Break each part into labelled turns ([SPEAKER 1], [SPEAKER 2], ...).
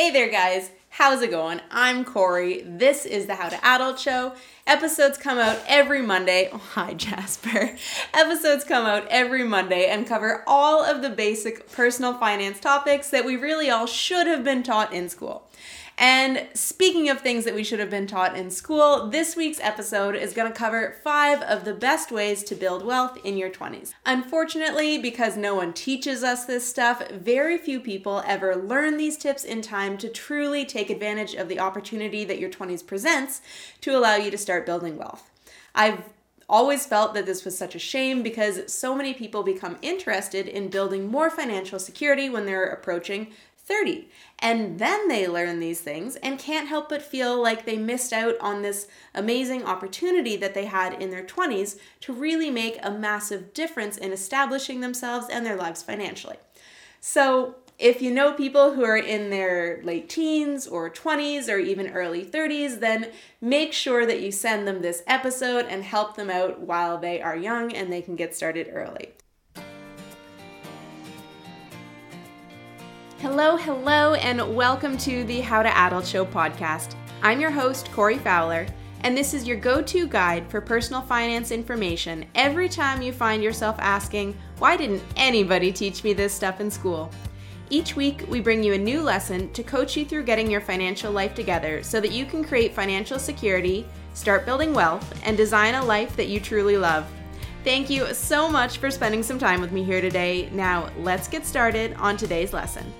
[SPEAKER 1] Hey there, guys. How's it going? I'm Corey. This is the How to Adult Show. Episodes come out every Monday. Oh, hi, Jasper. Episodes come out every Monday and cover all of the basic personal finance topics that we really all should have been taught in school. And speaking of things that we should have been taught in school, this week's episode is going to cover five of the best ways to build wealth in your 20s. Unfortunately, because no one teaches us this stuff, very few people ever learn these tips in time to truly take advantage of the opportunity that your 20s presents to allow you to start building wealth. I've always felt that this was such a shame because so many people become interested in building more financial security when they're approaching 30. And then they learn these things and can't help but feel like they missed out on this amazing opportunity that they had in their 20s to really make a massive difference in establishing themselves and their lives financially. So, if you know people who are in their late teens or 20s or even early 30s, then make sure that you send them this episode and help them out while they are young and they can get started early. Hello, hello, and welcome to the How to Adult Show podcast. I'm your host, Corey Fowler, and this is your go to guide for personal finance information every time you find yourself asking, Why didn't anybody teach me this stuff in school? Each week, we bring you a new lesson to coach you through getting your financial life together so that you can create financial security, start building wealth, and design a life that you truly love. Thank you so much for spending some time with me here today. Now, let's get started on today's lesson.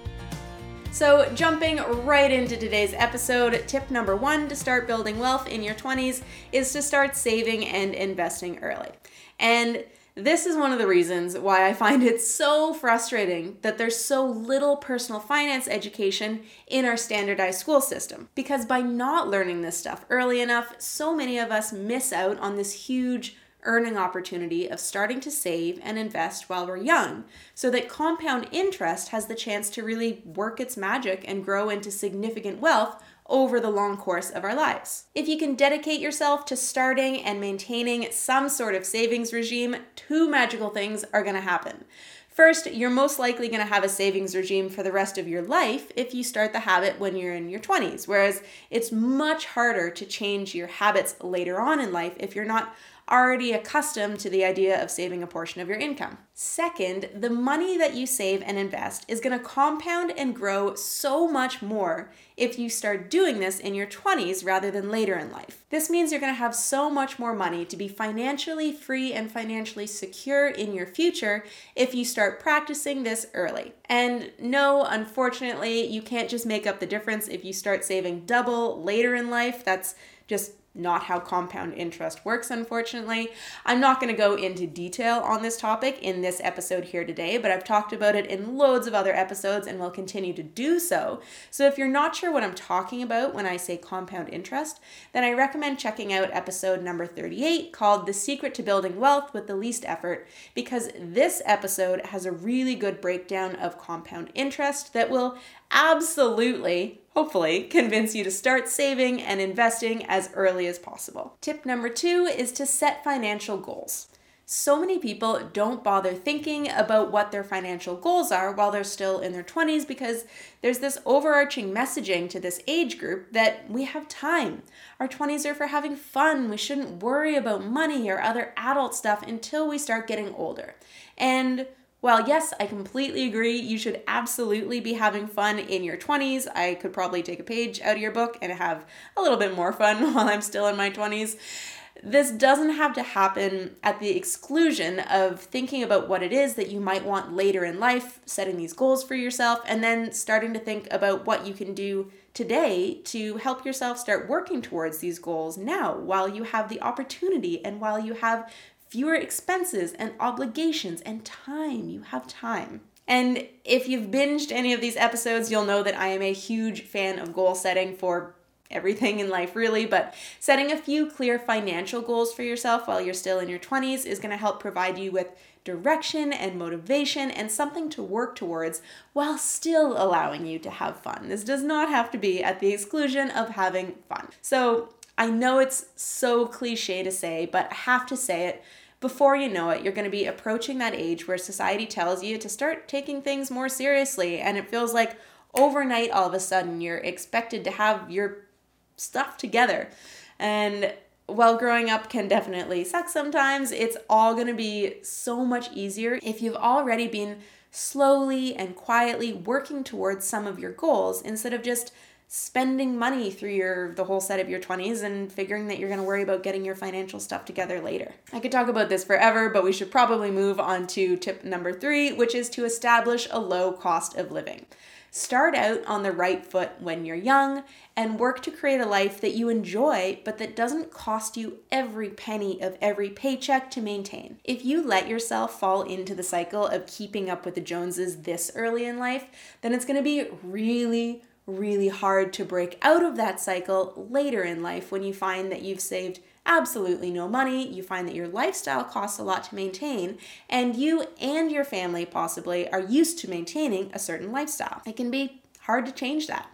[SPEAKER 1] So, jumping right into today's episode, tip number one to start building wealth in your 20s is to start saving and investing early. And this is one of the reasons why I find it so frustrating that there's so little personal finance education in our standardized school system. Because by not learning this stuff early enough, so many of us miss out on this huge earning opportunity of starting to save and invest while we're young so that compound interest has the chance to really work its magic and grow into significant wealth over the long course of our lives. If you can dedicate yourself to starting and maintaining some sort of savings regime, two magical things are to happen. First, you're most likely going to have a savings regime for the rest of your life if you start the habit when you're in your 20s, whereas it's much harder to change your habits later on in life if you're not already accustomed to the idea of saving a portion of your income. Second, the money that you save and invest is going to compound and grow so much more if you start doing this in your 20s rather than later in life. This means you're going to have so much more money to be financially free and financially secure in your future if you start practicing this early. And no, unfortunately, you can't just make up the difference if you start saving double later in life. That's just not how compound interest works, unfortunately. I'm not going to go into detail on this topic in this episode here today, but I've talked about it in loads of other episodes and will continue to do so. So if you're not sure what I'm talking about when I say compound interest, then I recommend checking out episode number 38 called The Secret to Building Wealth with the Least Effort, because this episode has a really good breakdown of compound interest that will absolutely, hopefully, convince you to start saving and investing as early as possible. Tip number two is to set financial goals. So many people don't bother thinking about what their financial goals are while they're still in their 20s because there's this overarching messaging to this age group that we have time. Our 20s are for having fun. We shouldn't worry about money or other adult stuff until we start getting older. And while, yes, I completely agree, you should absolutely be having fun in your 20s. I could probably take a page out of your book and have a little bit more fun while I'm still in my 20s. This doesn't have to happen at the exclusion of thinking about what it is that you might want later in life, setting these goals for yourself, and then starting to think about what you can do today to help yourself start working towards these goals now while you have the opportunity and while you have fewer expenses and obligations and time. You have time. And if you've binged any of these episodes, you'll know that I am a huge fan of goal setting for everything in life, really. But setting a few clear financial goals for yourself while you're still in your 20s is going to help provide you with direction and motivation and something to work towards while still allowing you to have fun. This does not have to be at the exclusion of having fun. So I know it's so cliche to say, but I have to say it before you know it, you're going to be approaching that age where society tells you to start taking things more seriously. And it feels like overnight, all of a sudden, you're expected to have your stuff together. And while growing up can definitely suck sometimes, it's all gonna be so much easier if you've already been slowly and quietly working towards some of your goals instead of just spending money through your the whole set of your 20s and figuring that you're going to worry about getting your financial stuff together later. I could talk about this forever, but we should probably move on to tip number 3, which is to establish a low cost of living. Start out on the right foot when you're young and work to create a life that you enjoy but that doesn't cost you every penny of every paycheck to maintain. If you let yourself fall into the cycle of keeping up with the Joneses this early in life, then it's going to be really really hard to break out of that cycle later in life when you find that you've saved absolutely no money, you find that your lifestyle costs a lot to maintain, and you and your family possibly are used to maintaining a certain lifestyle. It can be hard to change that.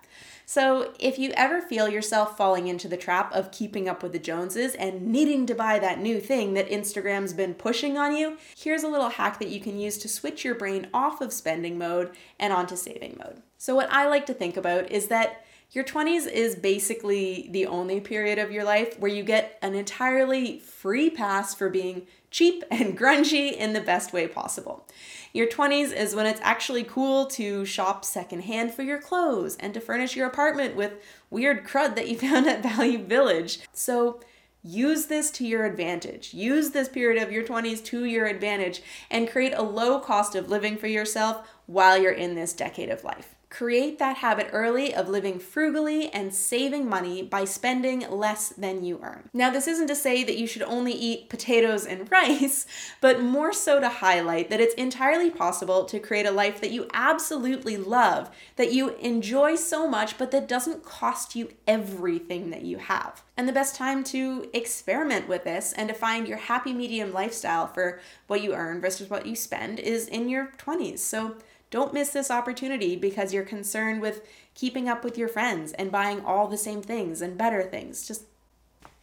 [SPEAKER 1] So, if you ever feel yourself falling into the trap of keeping up with the Joneses and needing to buy that new thing that Instagram's been pushing on you, here's a little hack that you can use to switch your brain off of spending mode and onto saving mode. So, what I like to think about is that your 20s is basically the only period of your life where you get an entirely free pass for being cheap and grungy in the best way possible. Your 20s is when it's actually cool to shop secondhand for your clothes and to furnish your apartment with weird crud that you found at Value Village. So, use this to your advantage. Use this period of your 20s to your advantage and create a low cost of living for yourself while you're in this decade of life. Create that habit early of living frugally and saving money by spending less than you earn. Now, this isn't to say that you should only eat potatoes and rice, but more so to highlight that it's entirely possible to create a life that you absolutely love, that you enjoy so much, but that doesn't cost you everything that you have. And the best time to experiment with this and to find your happy medium lifestyle for what you earn versus what you spend is in your 20s. So, don't miss this opportunity because you're concerned with keeping up with your friends and buying all the same things and better things. Just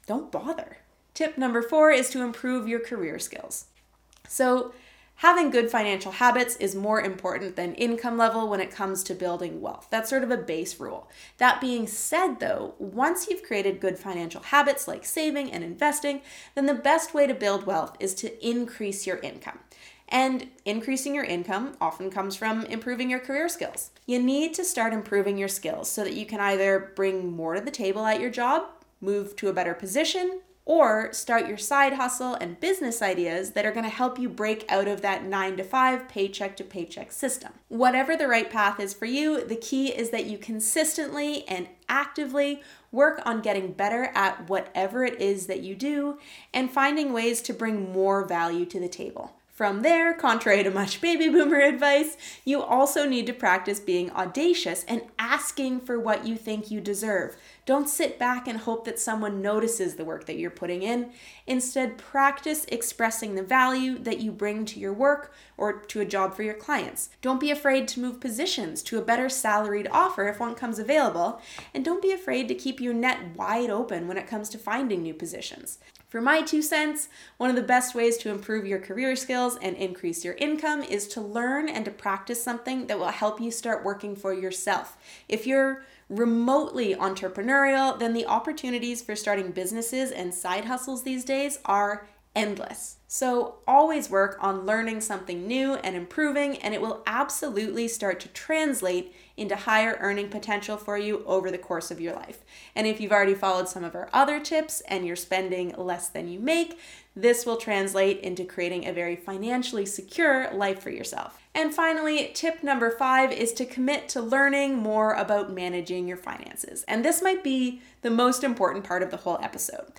[SPEAKER 1] don't bother. Tip number four is to improve your career skills. So, having good financial habits is more important than income level when it comes to building wealth. That's sort of a base rule. That being said, though, once you've created good financial habits like saving and investing, then the best way to build wealth is to increase your income. And increasing your income often comes from improving your career skills. You need to start improving your skills so that you can either bring more to the table at your job, move to a better position, or start your side hustle and business ideas that are going to help you break out of that 9 to 5 paycheck to paycheck system. Whatever the right path is for you, the key is that you consistently and actively work on getting better at whatever it is that you do and finding ways to bring more value to the table. From there, contrary to much baby boomer advice, you also need to practice being audacious and asking for what you think you deserve. Don't sit back and hope that someone notices the work that you're putting in. Instead, practice expressing the value that you bring to your work or to a job for your clients. Don't be afraid to move positions to a better salaried offer if one comes available, and don't be afraid to keep your net wide open when it comes to finding new positions. For my two cents, one of the best ways to improve your career skills and increase your income is to learn and to practice something that will help you start working for yourself. If you're remotely entrepreneurial, then the opportunities for starting businesses and side hustles these days are endless. So always work on learning something new and improving, and it will absolutely start to translate into higher earning potential for you over the course of your life. And if you've already followed some of our other tips and you're spending less than you make, this will translate into creating a very financially secure life for yourself. And finally, tip number five is to commit to learning more about managing your finances. And this might be the most important part of the whole episode.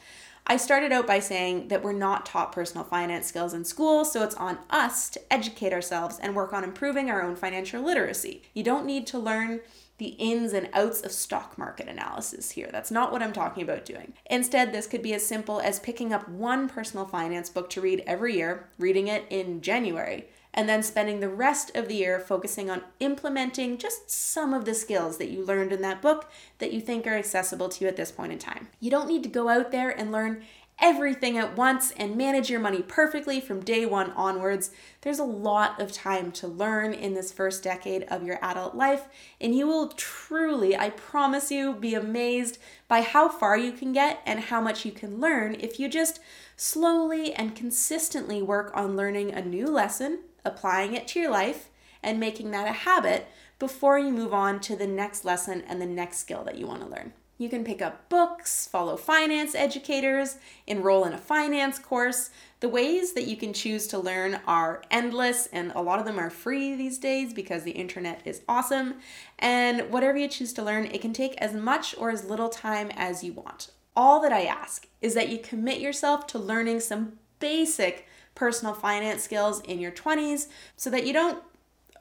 [SPEAKER 1] I started out by saying that we're not taught personal finance skills in school, so it's on us to educate ourselves and work on improving our own financial literacy. You don't need to learn the ins and outs of stock market analysis here. That's not what I'm talking about doing. Instead, this could be as simple as picking up one personal finance book to read every year, reading it in January, and then spending the rest of the year focusing on implementing just some of the skills that you learned in that book that you think are accessible to you at this point in time. You don't need to go out there and learn everything at once and manage your money perfectly from day one onwards, there's a lot of time to learn in this first decade of your adult life, and you will truly, I promise you, be amazed by how far you can get and how much you can learn if you just slowly and consistently work on learning a new lesson, applying it to your life, and making that a habit before you move on to the next lesson and the next skill that you want to learn. You can pick up books, follow finance educators, enroll in a finance course. The ways that you can choose to learn are endless, and a lot of them are free these days because the internet is awesome. And whatever you choose to learn, it can take as much or as little time as you want. All that I ask is that you commit yourself to learning some basic personal finance skills in your 20s so that you don't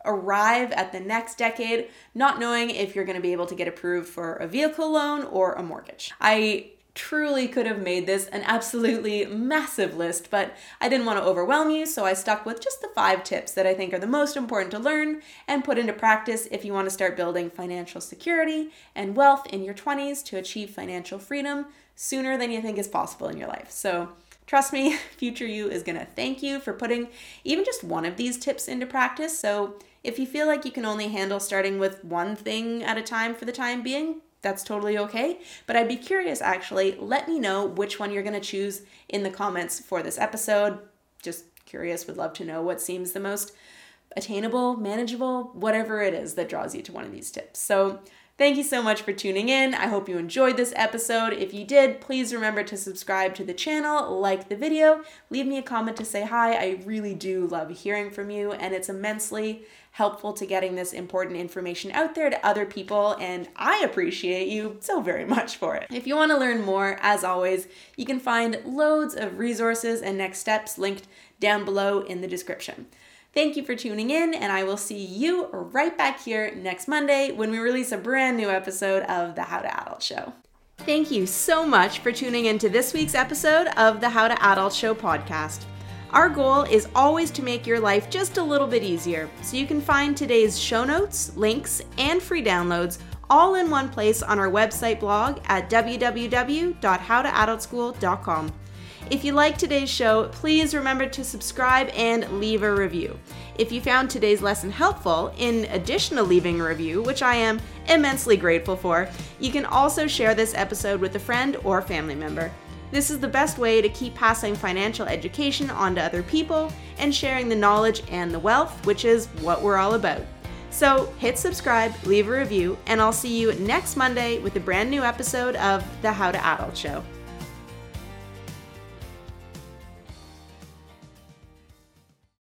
[SPEAKER 1] arrive at the next decade not knowing if you're going to be able to get approved for a vehicle loan or a mortgage. I truly could have made this an absolutely massive list, but I didn't want to overwhelm you, so I stuck with just the five tips that I think are the most important to learn and put into practice if you want to start building financial security and wealth in your 20s to achieve financial freedom sooner than you think is possible in your life. So, trust me, future you is going to thank you for putting even just one of these tips into practice. So, if you feel like you can only handle starting with one thing at a time for the time being, that's totally okay. But I'd be curious actually, let me know which one you're going to choose in the comments for this episode. Just curious, would love to know what seems the most attainable, manageable, whatever it is that draws you to one of these tips. So, Thank you so much for tuning in. I hope you enjoyed this episode. If you did, please remember to subscribe to the channel, like the video, leave me a comment to say hi. I really do love hearing from you, and it's immensely helpful to getting this important information out there to other people, and I appreciate you so very much for it. If you want to learn more, as always, you can find loads of resources and next steps linked down below in the description. Thank you for tuning in, and I will see you right back here next Monday when we release a brand new episode of the How to Adult Show. Thank you so much for tuning in to this week's episode of the How to Adult Show podcast. Our goal is always to make your life just a little bit easier, so you can find today's show notes, links, and free downloads all in one place on our website blog at www.howtoadultschool.com. If you like today's show, please remember to subscribe and leave a review. If you found today's lesson helpful, in addition to leaving a review, which I am immensely grateful for, you can also share this episode with a friend or family member. This is the best way to keep passing financial education on to other people and sharing the knowledge and the wealth, which is what we're all about. So hit subscribe, leave a review, and I'll see you next Monday with a brand new episode of The How to Adult Show.